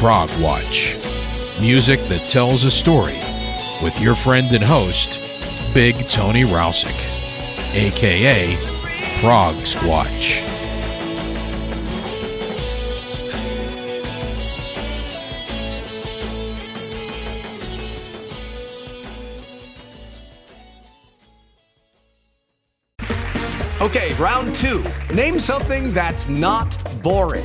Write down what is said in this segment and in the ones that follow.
Prog Watch. Music that tells a story with your friend and host, Big Tony Rousick, aka Prog Squatch. Okay, round two. Name something that's not boring.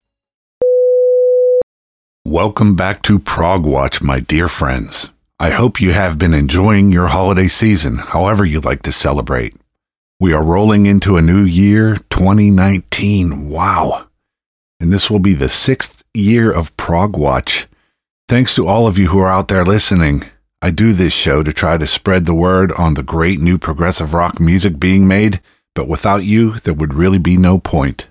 Welcome back to Prog Watch, my dear friends. I hope you have been enjoying your holiday season, however you like to celebrate. We are rolling into a new year, 2019. Wow. And this will be the sixth year of Prog Watch. Thanks to all of you who are out there listening. I do this show to try to spread the word on the great new progressive rock music being made, but without you, there would really be no point.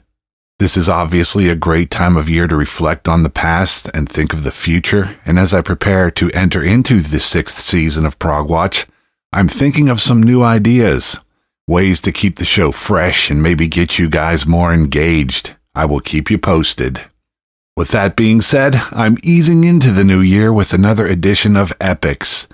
This is obviously a great time of year to reflect on the past and think of the future. And as I prepare to enter into the sixth season of Prog Watch, I'm thinking of some new ideas, ways to keep the show fresh and maybe get you guys more engaged. I will keep you posted. With that being said, I'm easing into the new year with another edition of Epix.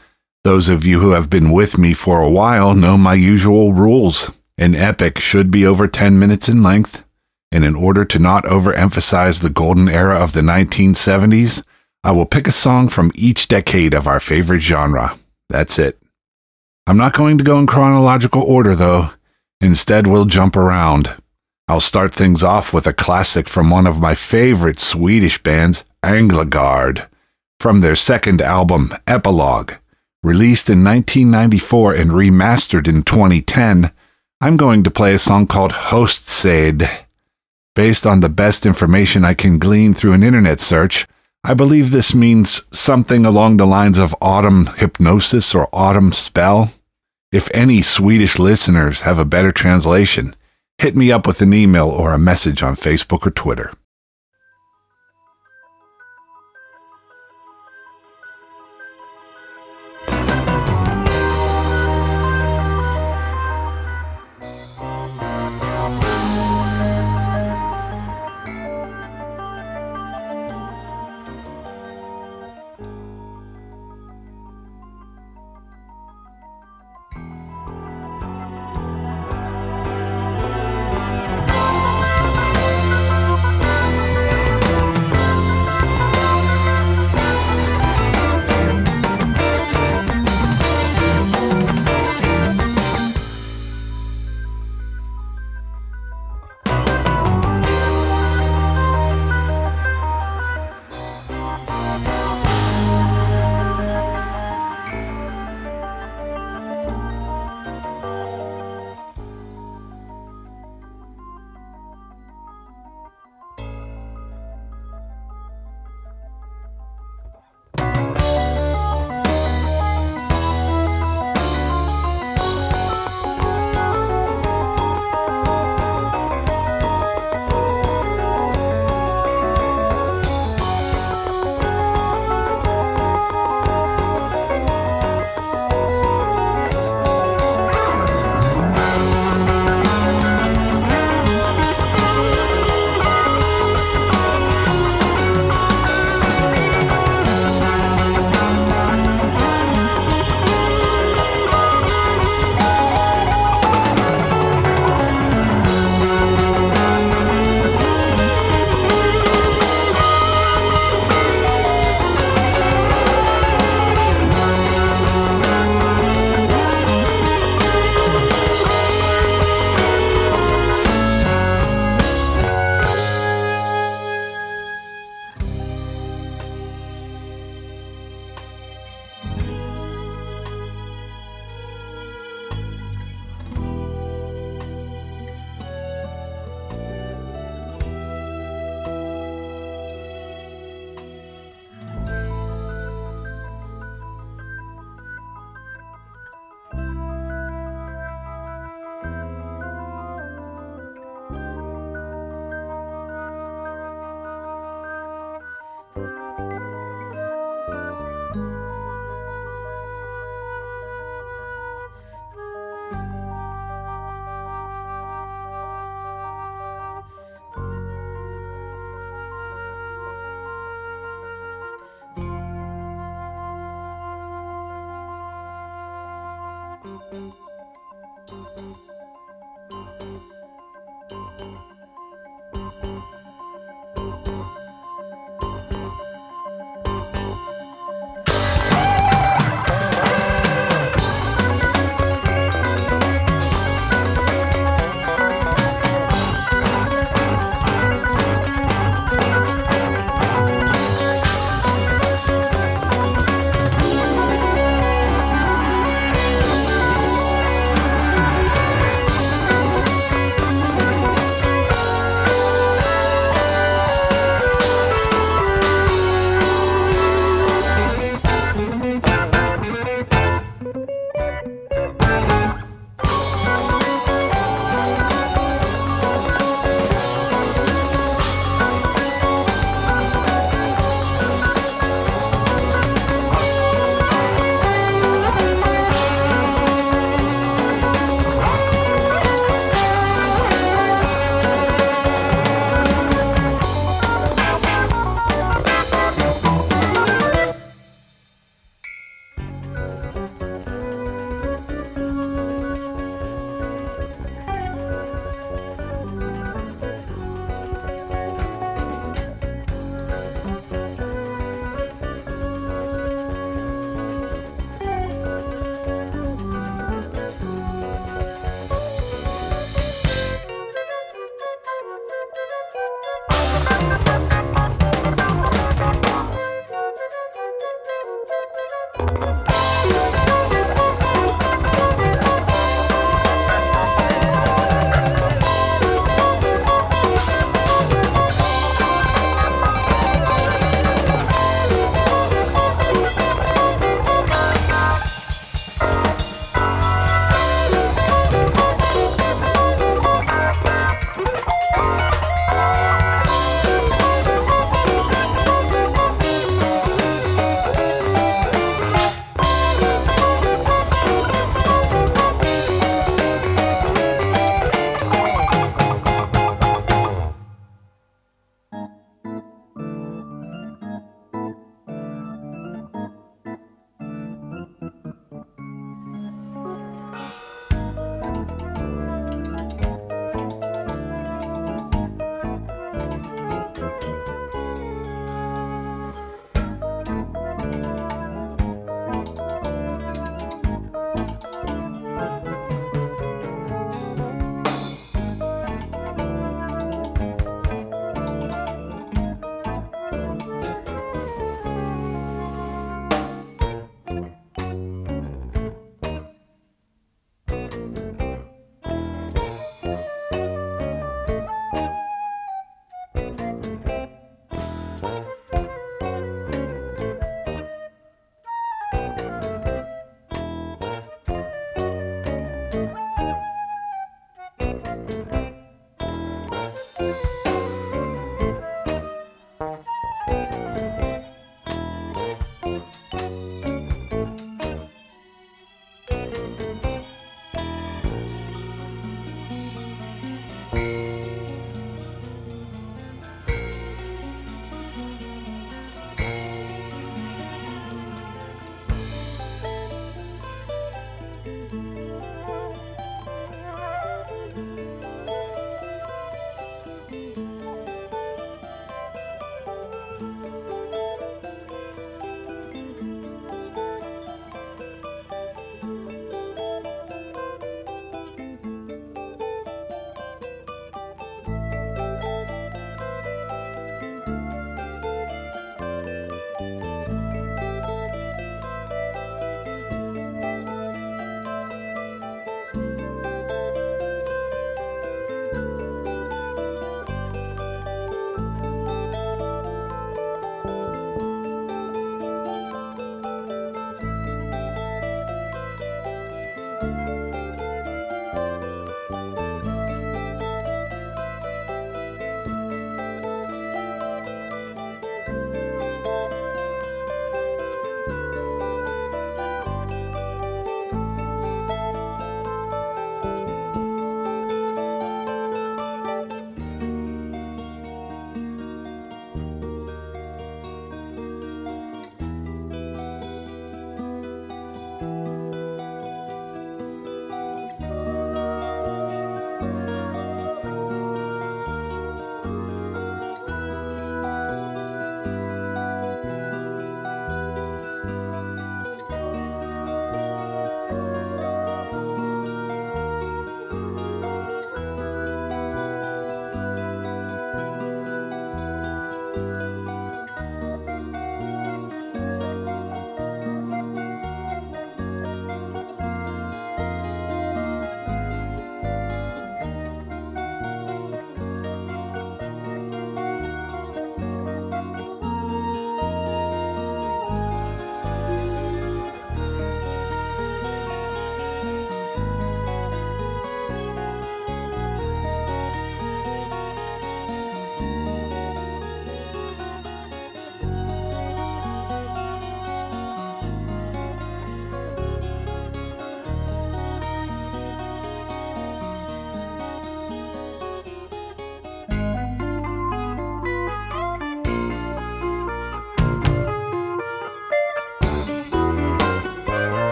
Those of you who have been with me for a while know my usual rules. An epic should be over 10 minutes in length, and in order to not overemphasize the golden era of the 1970s, I will pick a song from each decade of our favorite genre. That's it. I'm not going to go in chronological order, though. Instead, we'll jump around. I'll start things off with a classic from one of my favorite Swedish bands, Änglagård, from their second album, Epilog. Released in 1994 and remastered in 2010, I'm going to play a song called Höstsejd. Based on the best information I can glean through an internet search, I believe this means something along the lines of autumn hypnosis or autumn spell. If any Swedish listeners have a better translation, hit me up with an email or a message on Facebook or Twitter.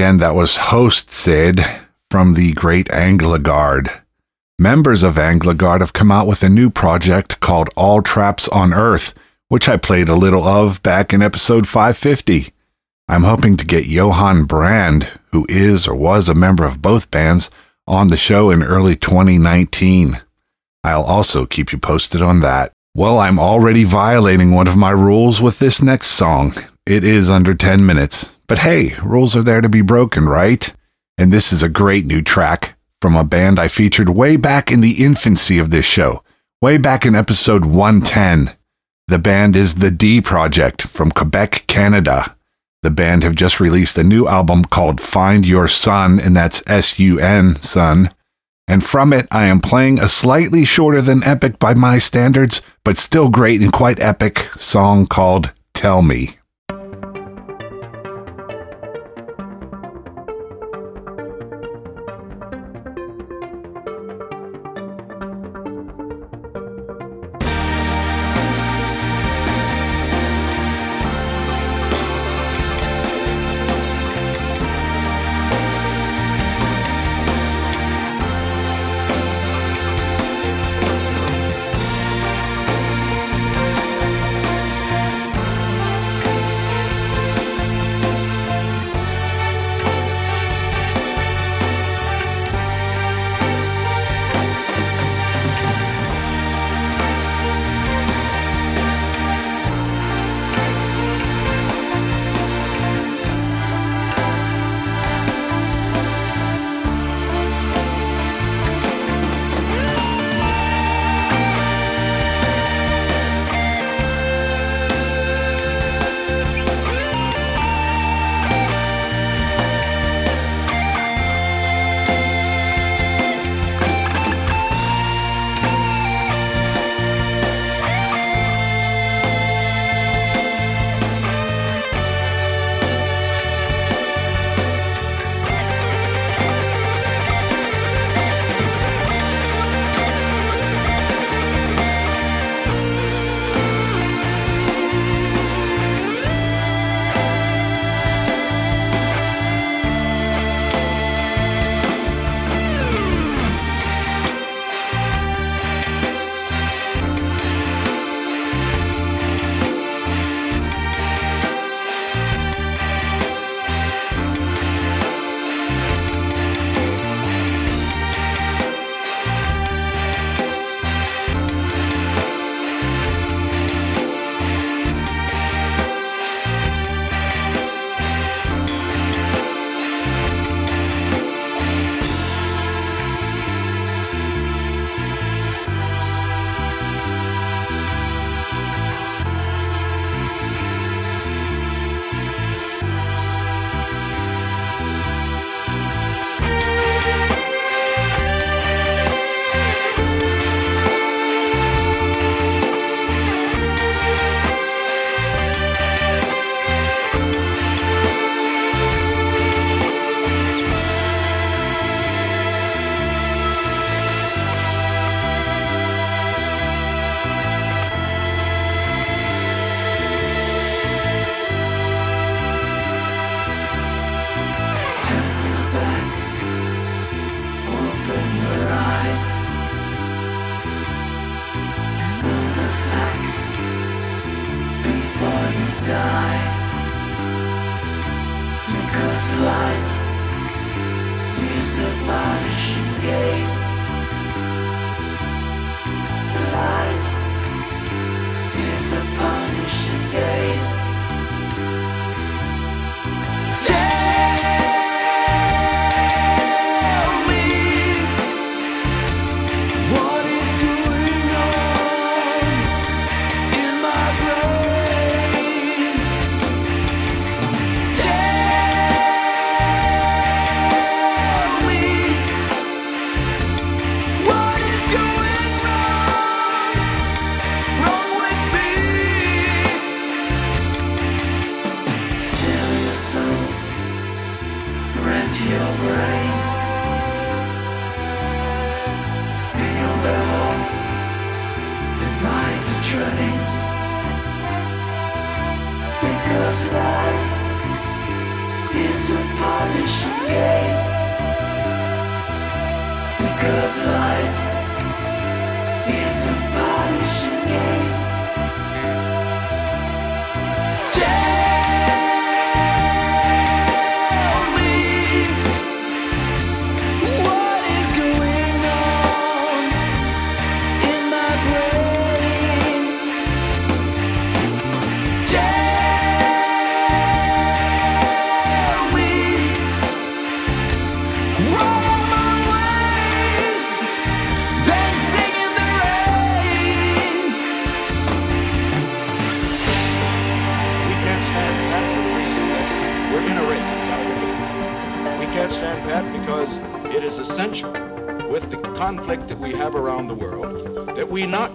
Again, that was Höstsejd from the Great Änglagård. Members of Änglagård have come out with a new project called All Traps on Earth, which I played a little of back in episode 550. I'm hoping to get Johan Brand, who is or was a member of both bands, on the show in early 2019. I'll also keep you posted on that. Well, I'm already violating one of my rules with this next song. It is under 10 minutes, but hey, rules are there to be broken, right? And this is a great new track from a band I featured way back in the infancy of this show, way back in episode 110. The band is The D Project from Quebec, Canada. The band have just released a new album called Find Your Sun, and that's S U N, Sun. And from it, I am playing a slightly shorter than epic by my standards, but still great and quite epic song called Tell Me.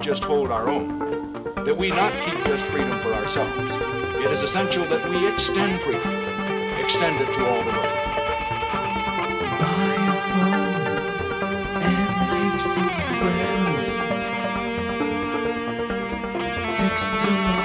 just hold our own, that we not keep just freedom for ourselves. It is essential that we extend freedom, extend it to all the world. Buy a phone and make some friends. Text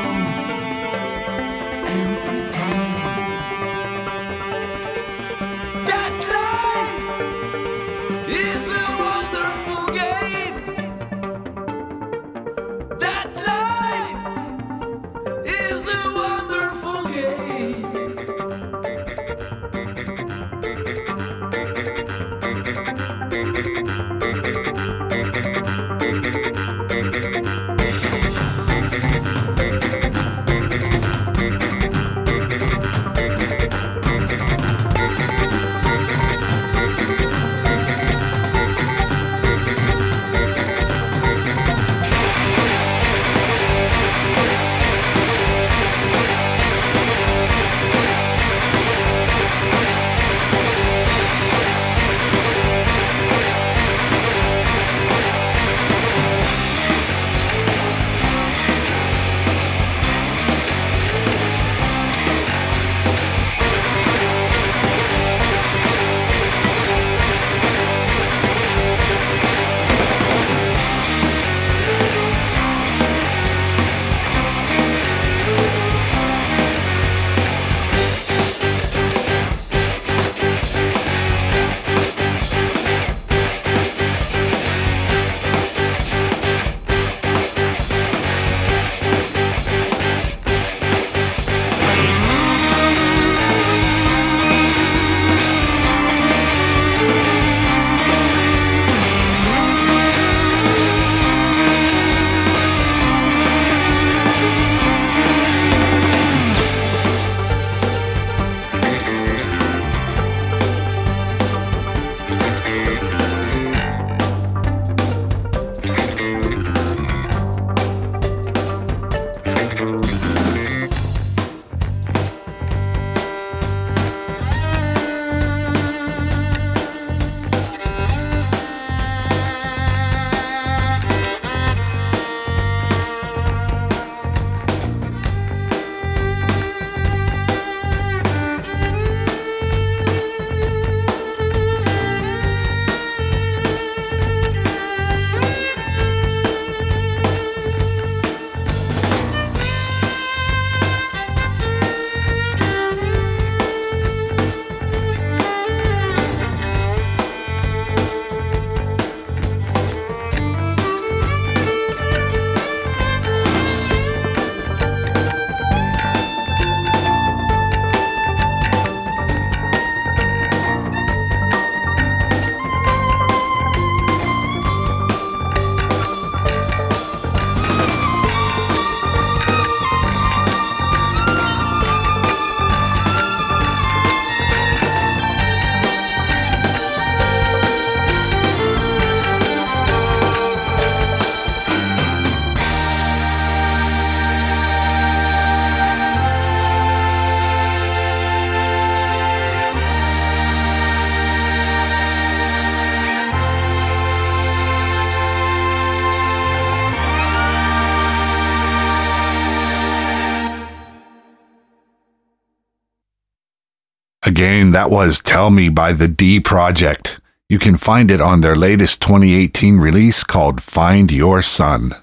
again, that was Tell Me by the D Project. You can find it on their latest 2018 release called Find Your Sun.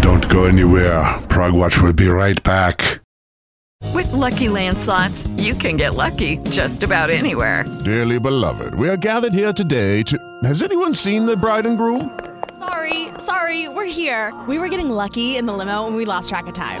Don't go anywhere. Prog Watch will be right back. With lucky landslots, you can get lucky just about anywhere. Dearly beloved, we are gathered here today to. Has anyone seen the bride and groom? Sorry, sorry, we're here. We were getting lucky in the limo and we lost track of time.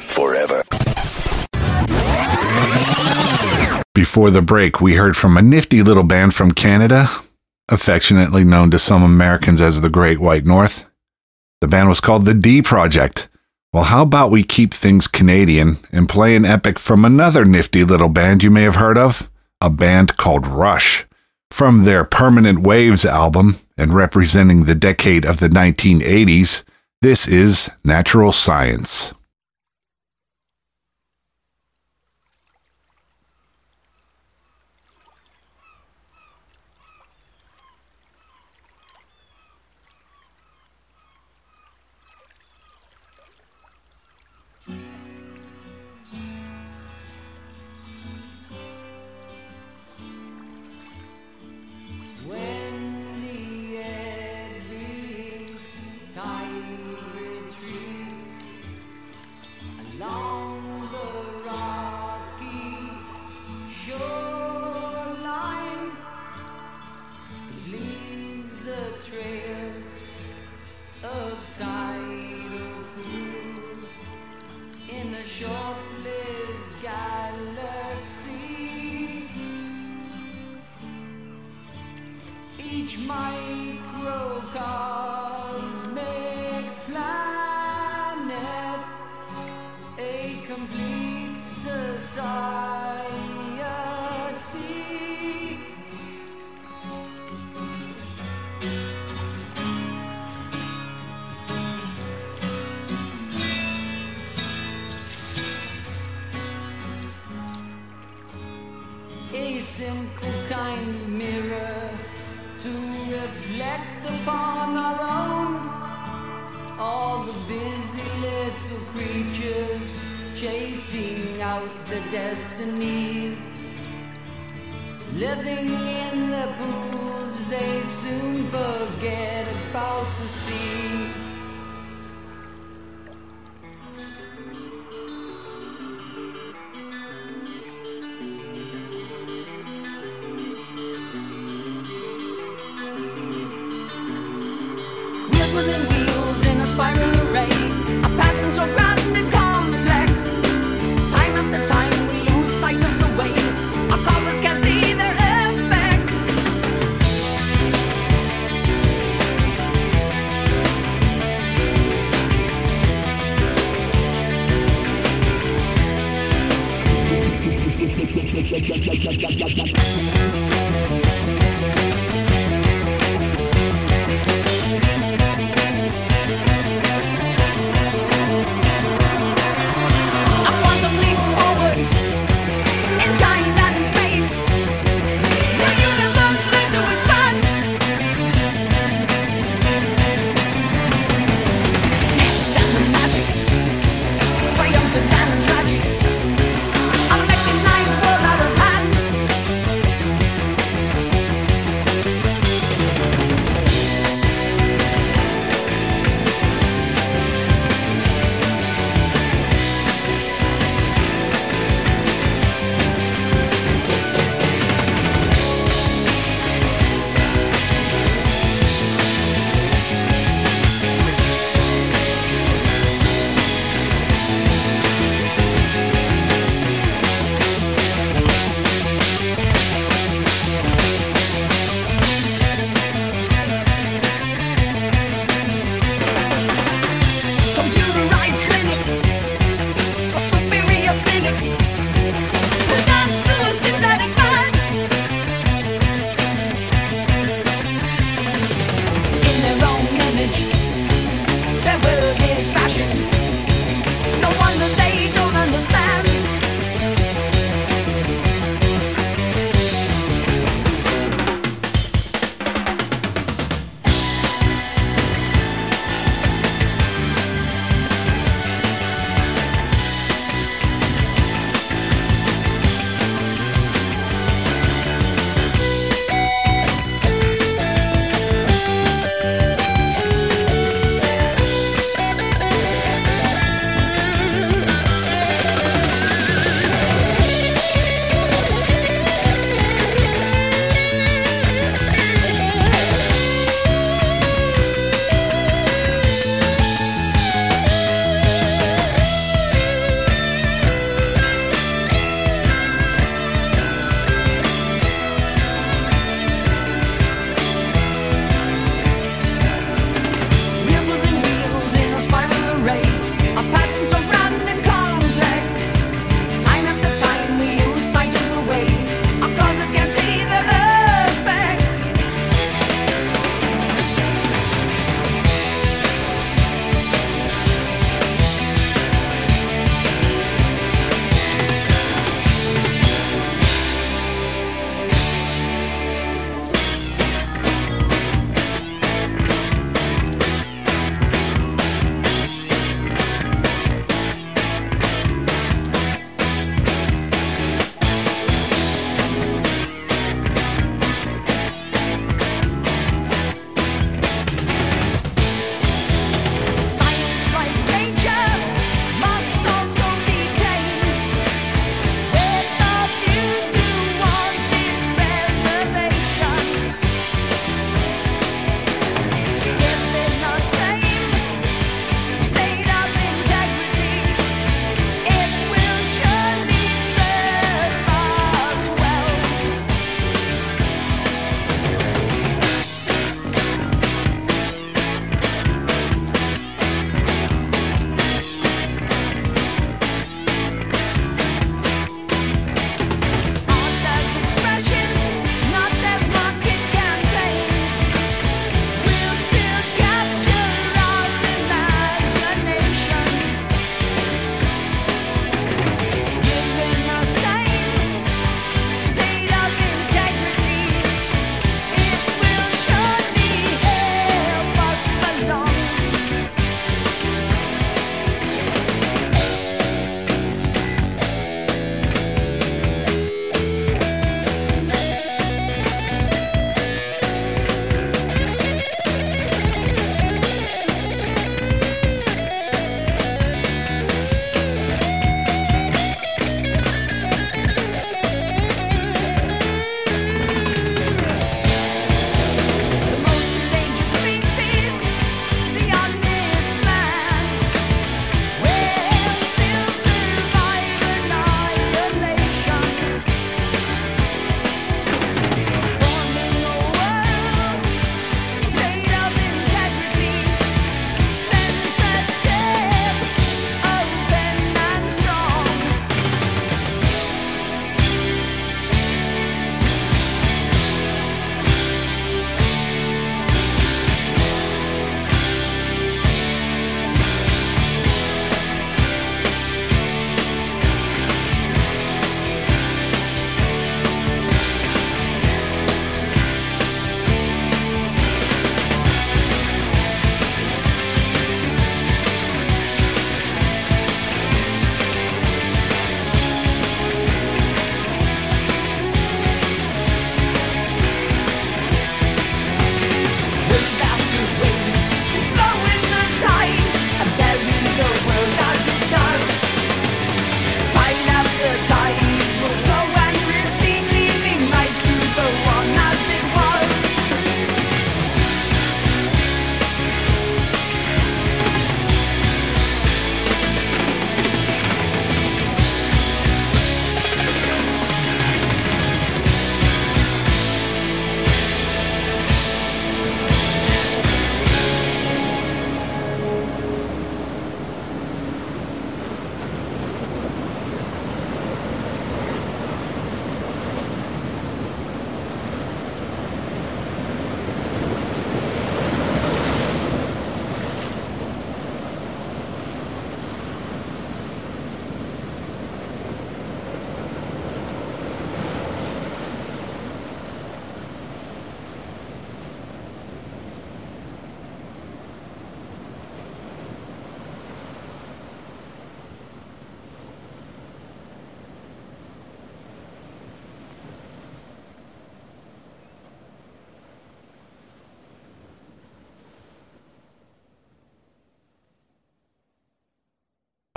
forever. Before the break, we heard from a nifty little band from Canada, affectionately known to some Americans as the Great White North. The band was called the D Project. Well, how about we keep things Canadian and play an epic from another nifty little band you may have heard of? A band called Rush. From their Permanent Waves album and representing the decade of the 1980s, this is Natural Science.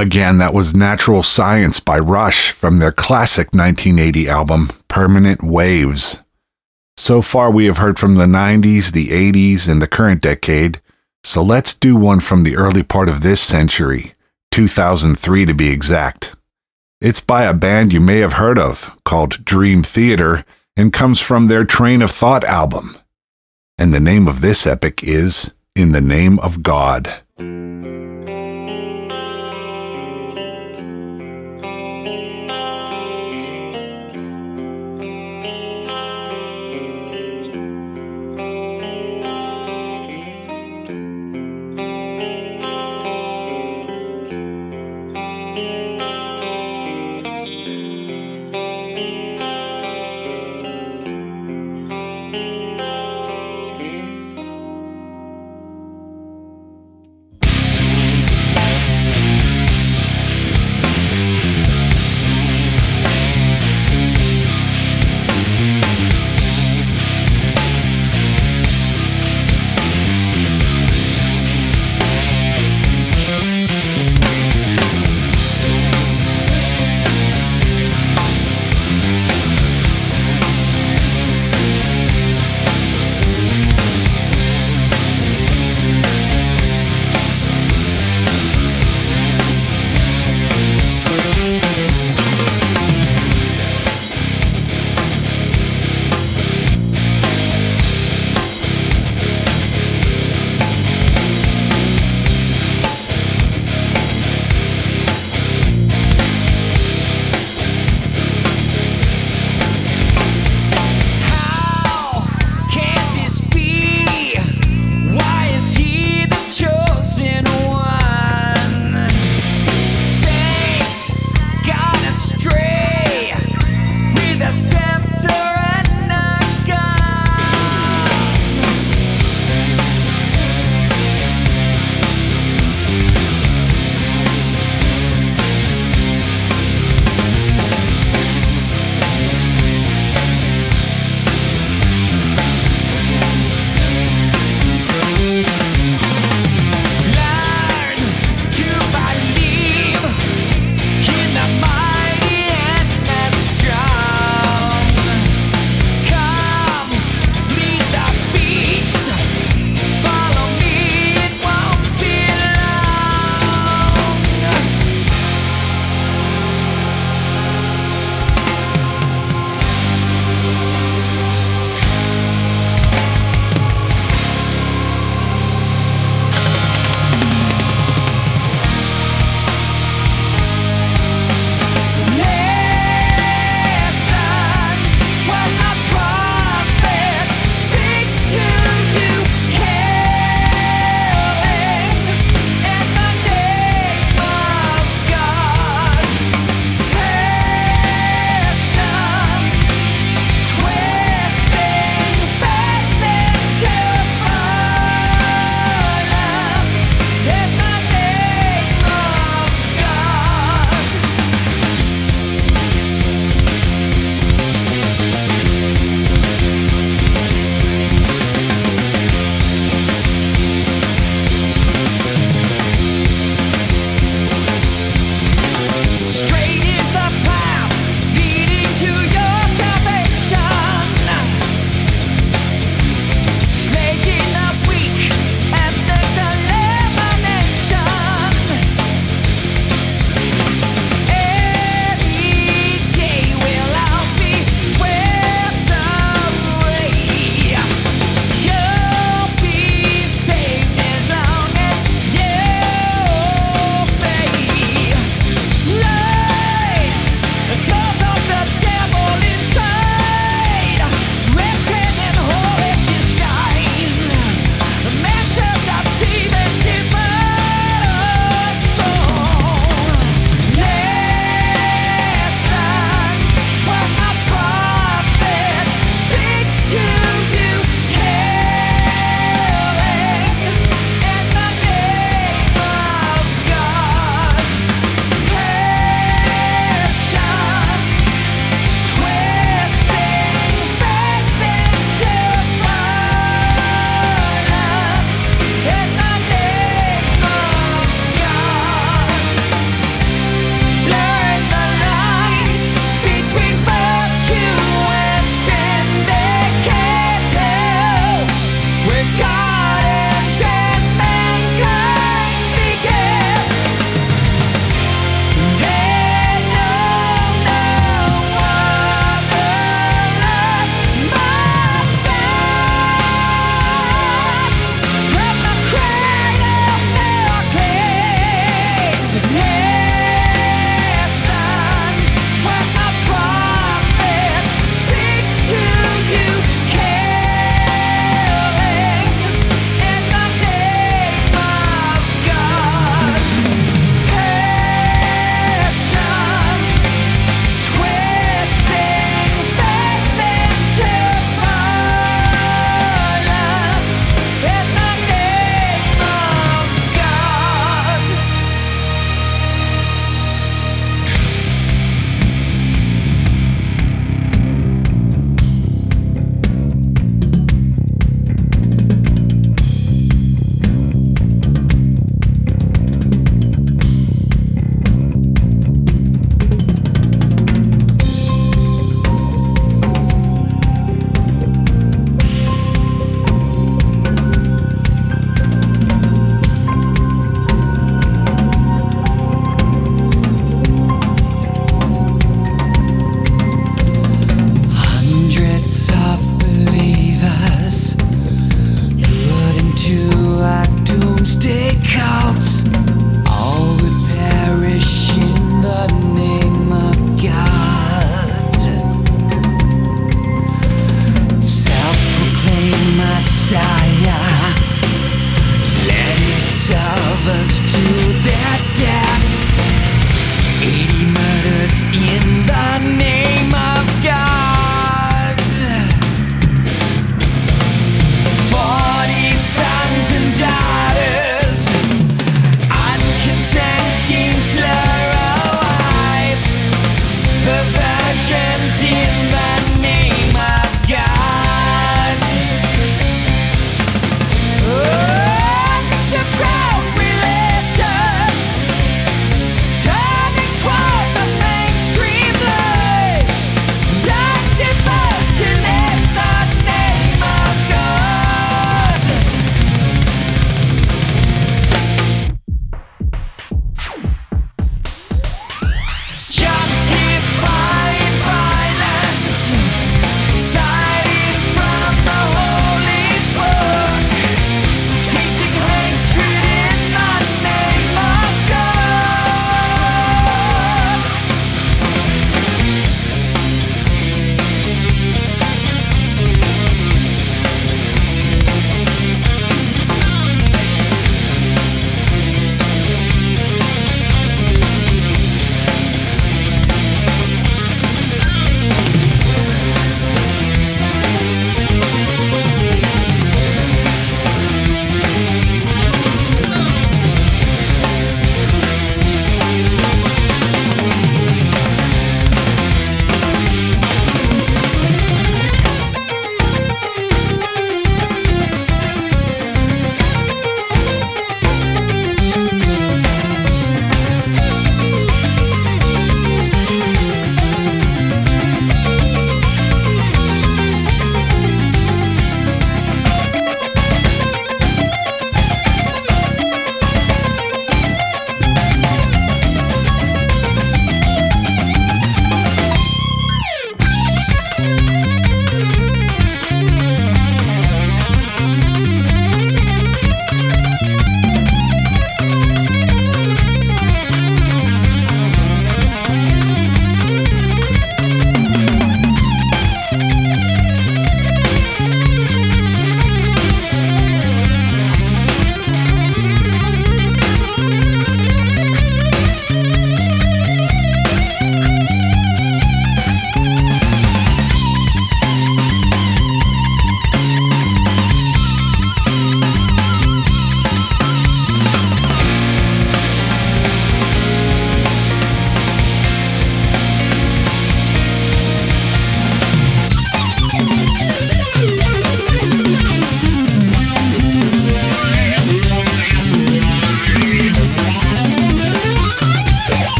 Again, that was Natural Science by Rush from their classic 1980 album, Permanent Waves. So far, we have heard from the 90s, the 80s, and the current decade, so let's do one from the early part of this century, 2003 to be exact. It's by a band you may have heard of called Dream Theater and comes from their Train of Thought album. And the name of this epic is In the Name of God.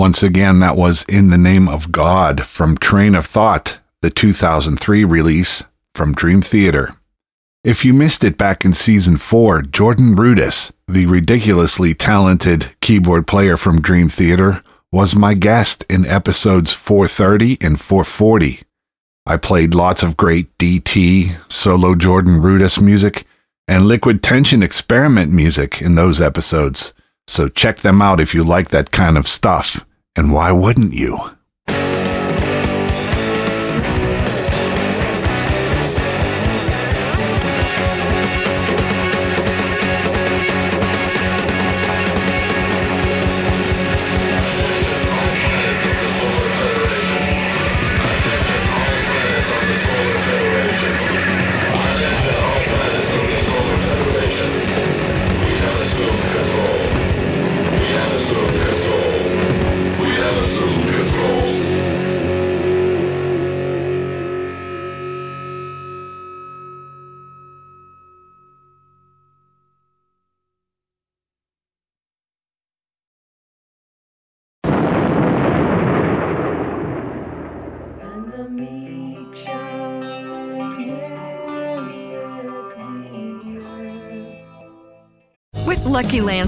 Once again, that was In the Name of God from Train of Thought, the 2003 release from Dream Theater. If you missed it back in season 4, Jordan Rudess, the ridiculously talented keyboard player from Dream Theater, was my guest in episodes 430 and 440. I played lots of great DT, solo Jordan Rudess music, and liquid tension experiment music in those episodes. So check them out if you like that kind of stuff. And why wouldn't you?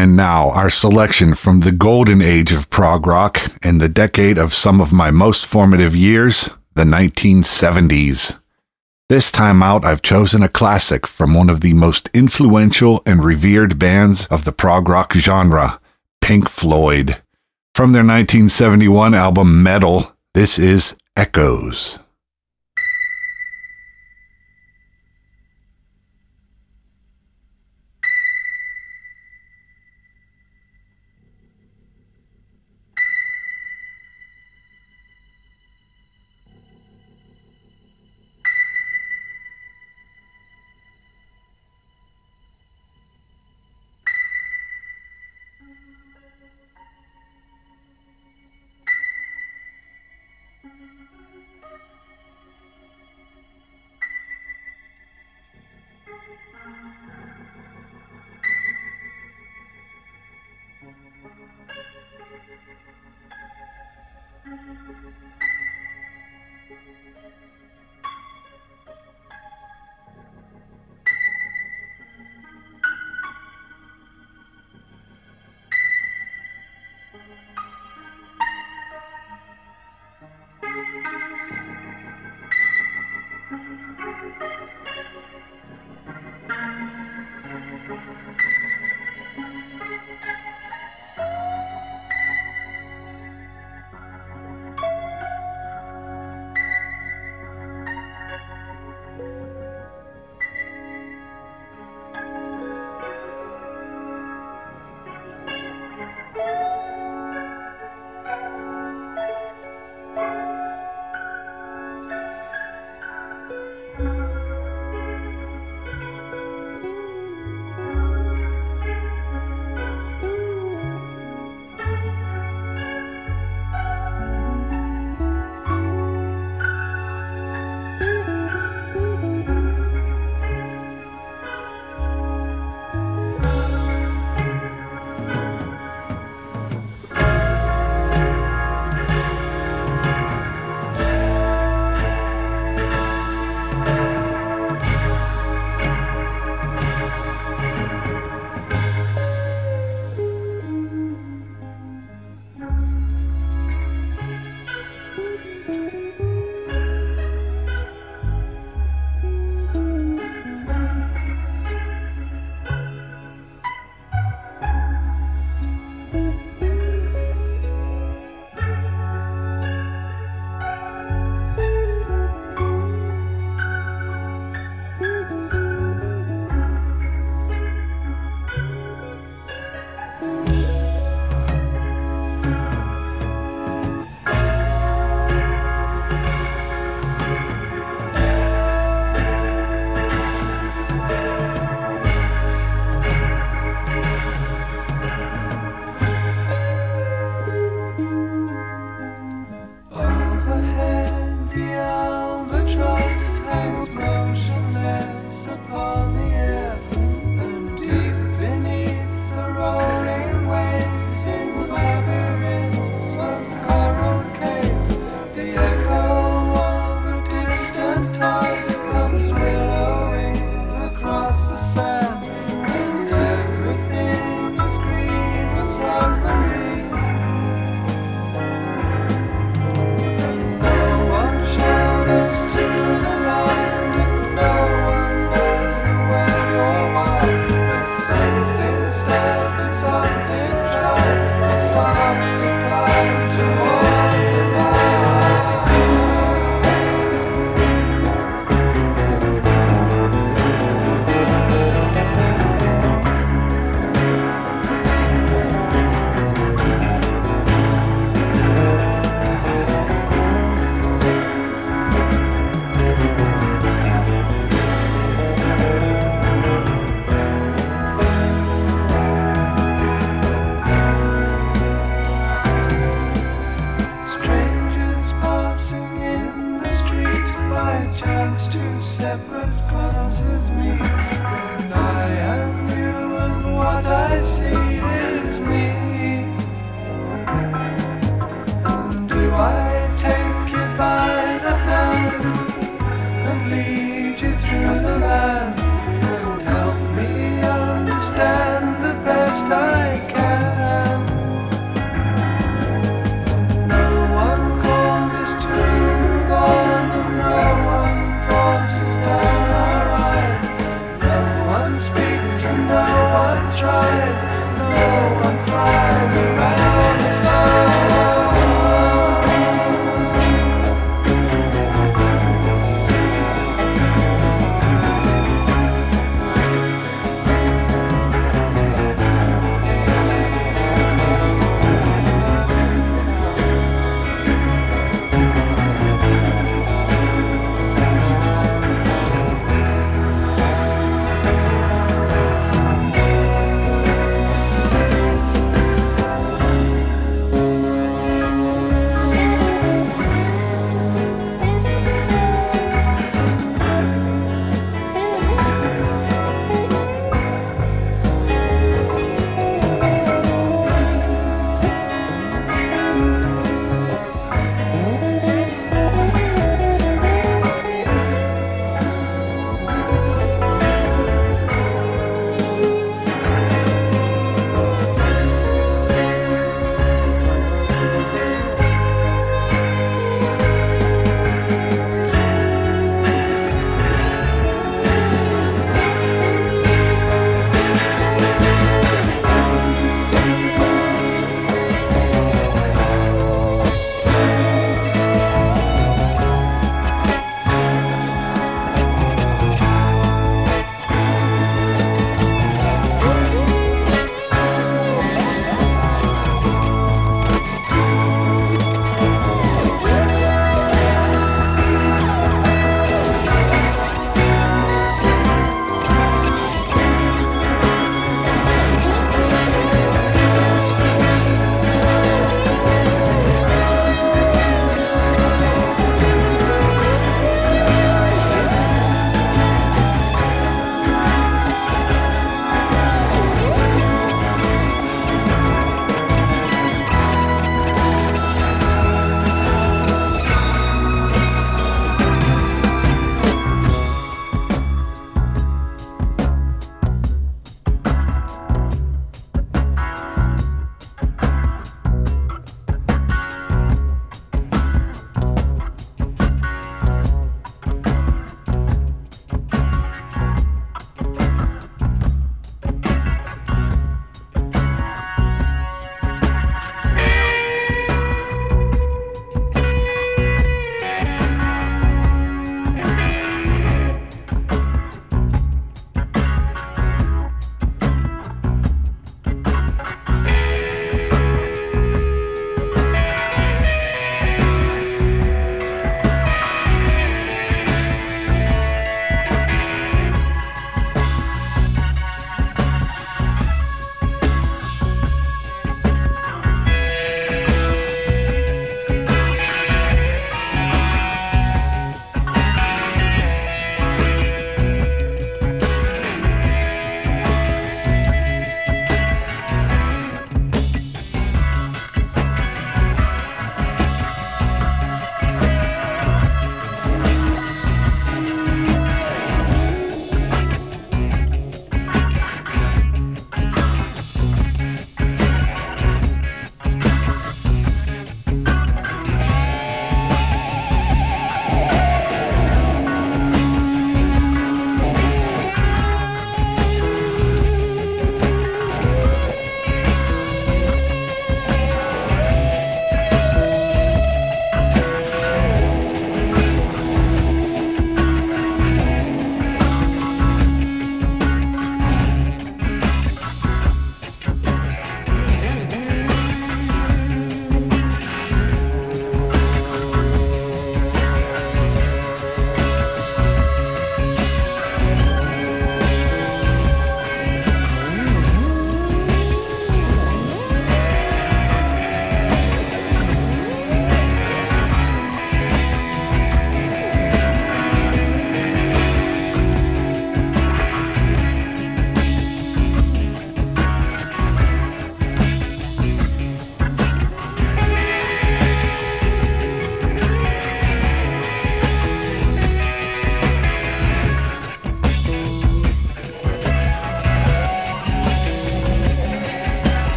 And now, our selection from the golden age of prog rock and the decade of some of my most formative years, the 1970s. This time out, I've chosen a classic from one of the most influential and revered bands of the prog rock genre, Pink Floyd. From their 1971 album Meddle, this is Echoes.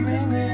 dreaming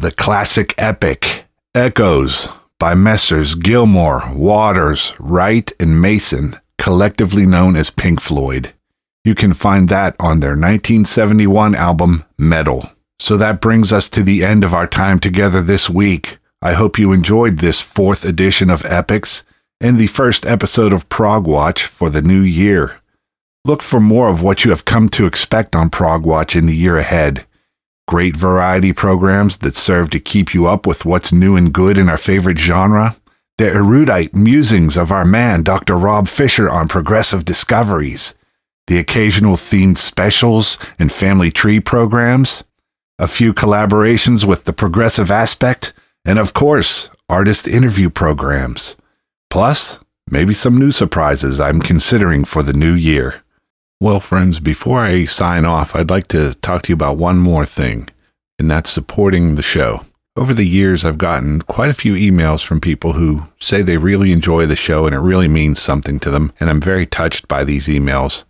the classic epic Echoes by Messrs. Gilmour, Waters, Wright, and Mason, collectively known as Pink Floyd. You can find that on their 1971 album Meddle. So that brings us to the end of our time together this week. I hope you enjoyed this fourth edition of Epix and the first episode of Prog Watch for the new year. Look for more of what you have come to expect on Prog Watch in the year ahead. Great variety programs that serve to keep you up with what's new and good in our favorite genre. The erudite musings of our man, Dr. Rob Fisher, on progressive discoveries. The occasional themed specials and family tree programs. A few collaborations with the progressive aspect. And of course, artist interview programs. Plus, maybe some new surprises I'm considering for the new year. Well, friends, before I sign off, I'd like to talk to you about one more thing, and that's supporting the show. Over the years, I've gotten quite a few emails from people who say they really enjoy the show and it really means something to them, and I'm very touched by these emails.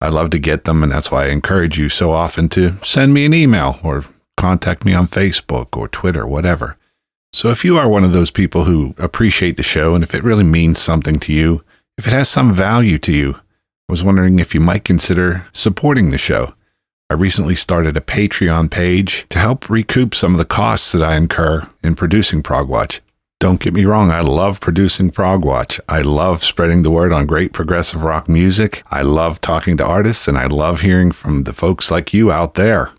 I love to get them, and that's why I encourage you so often to send me an email or contact me on Facebook or Twitter, whatever. So if you are one of those people who appreciate the show and if it really means something to you, if it has some value to you, was wondering if you might consider supporting the show. I recently started a Patreon page to help recoup some of the costs that I incur in producing Prog Watch. Don't get me wrong, I love producing Prog Watch. I love spreading the word on great progressive rock music. I love talking to artists, and I love hearing from the folks like you out there.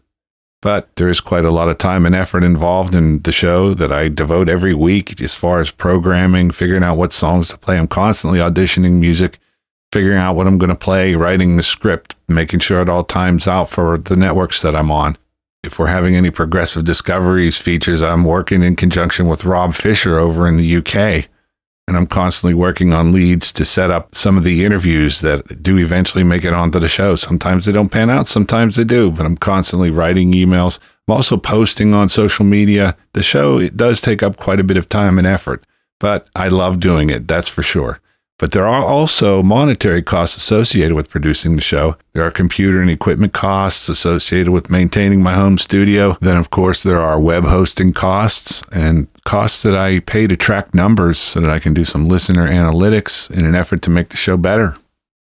But there is quite a lot of time and effort involved in the show that I devote every week as far as programming, figuring out what songs to play. I'm constantly auditioning music figuring out what I'm going to play, writing the script, making sure it all times out for the networks that I'm on. If we're having any progressive discoveries features, I'm working in conjunction with Rob Fisher over in the UK. And I'm constantly working on leads to set up some of the interviews that do eventually make it onto the show. Sometimes they don't pan out, sometimes they do, but I'm constantly writing emails. I'm also posting on social media. The show it does take up quite a bit of time and effort, but I love doing it, that's for sure. But there are also monetary costs associated with producing the show. There are computer and equipment costs associated with maintaining my home studio. Then, of course, there are web hosting costs and costs that I pay to track numbers so that I can do some listener analytics in an effort to make the show better.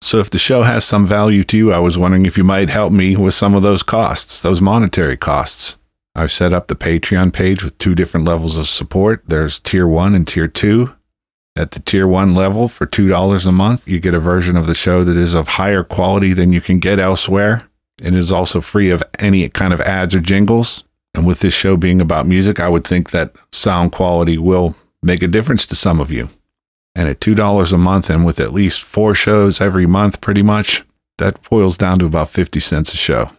So, if the show has some value to you, I was wondering if you might help me with some of those costs, those monetary costs. I've set up the Patreon page with two different levels of support. There's tier one and tier two. At the tier one level for $2 a month, you get a version of the show that is of higher quality than you can get elsewhere. and is also free of any kind of ads or jingles. And with this show being about music, I would think that sound quality will make a difference to some of you. And at $2 a month and with at least four shows every month, pretty much, that boils down to about 50 cents a show.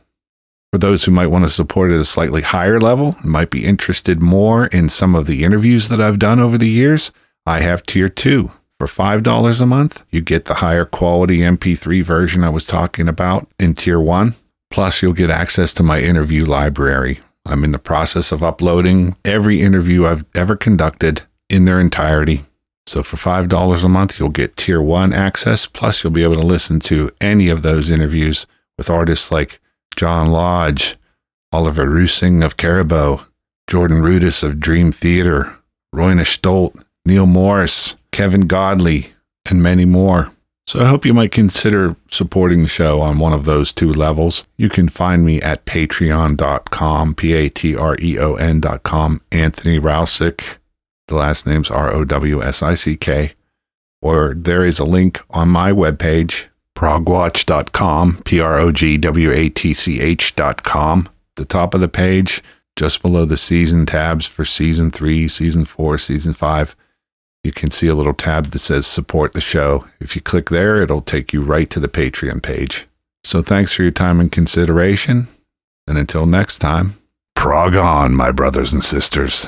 For those who might want to support at a slightly higher level, might be interested more in some of the interviews that I've done over the years, I have tier two. For $5 a month, you get the higher quality MP3 version I was talking about in tier one. Plus, you'll get access to my interview library. I'm in the process of uploading every interview I've ever conducted in their entirety. So, for $5 a month, you'll get tier one access. Plus, you'll be able to listen to any of those interviews with artists like John Lodge, Oliver Rüsing of Karibow, Jordan Rudess of Dream Theater, Roine Stolt, Neil Morris, Kevin Godley, and many more. So I hope you might consider supporting the show on one of those two levels. You can find me at patreon.com, P A T R E O N.com, Anthony Rowsick. The last name's R O W S I C K. Or there is a link on my webpage, progwatch.com, P R O G W A T C H.com. The top of the page, just below the season tabs for season three, season four, season five you can see a little tab that says support the show. If you click there, it'll take you right to the Patreon page. So thanks for your time and consideration. And until next time, prog on, my brothers and sisters.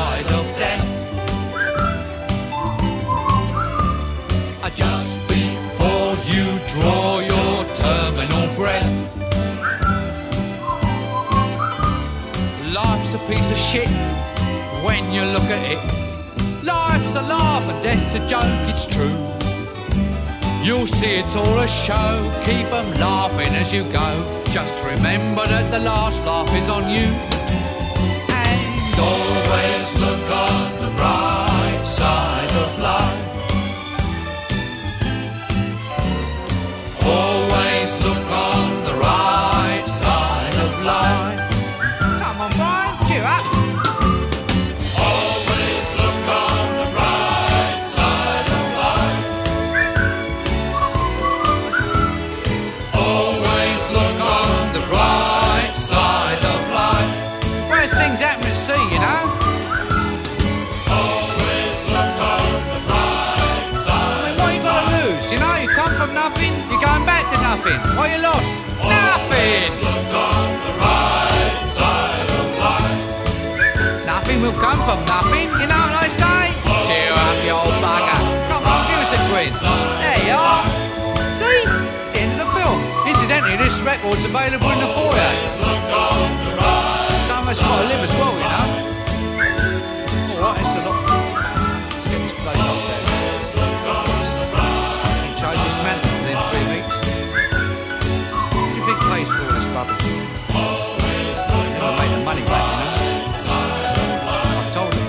Life's a piece of shit when you look at it. Life's a laugh and death's a joke, it's true. You'll see it's all a show, keep 'em laughing as you go. Just remember that the last laugh is on you. And always look on the bright side of life. Always record's available in the foyer. Of us got to live as well, you know. Alright, it's a lot. Let's get this place up there. Change this man within three weeks. What do you think pays for all this rubbish? Never made the money back, you know. I told him.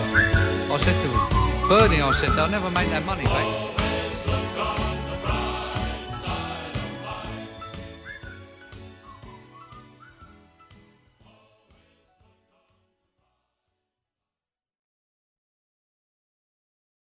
I said to him, Bernie, I said, they'll never make that money back.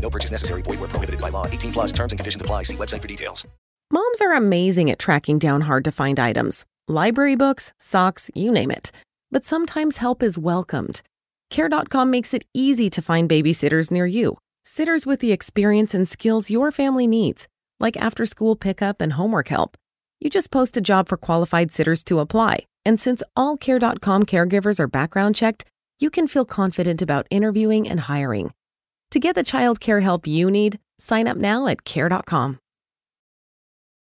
No purchase necessary. Void where prohibited by law. 18 plus terms and conditions apply. See website for details. Moms are amazing at tracking down hard to find items library books, socks, you name it. But sometimes help is welcomed. Care.com makes it easy to find babysitters near you. Sitters with the experience and skills your family needs, like after school pickup and homework help. You just post a job for qualified sitters to apply. And since all Care.com caregivers are background checked, you can feel confident about interviewing and hiring. To get the child care help you need, sign up now at Care.com.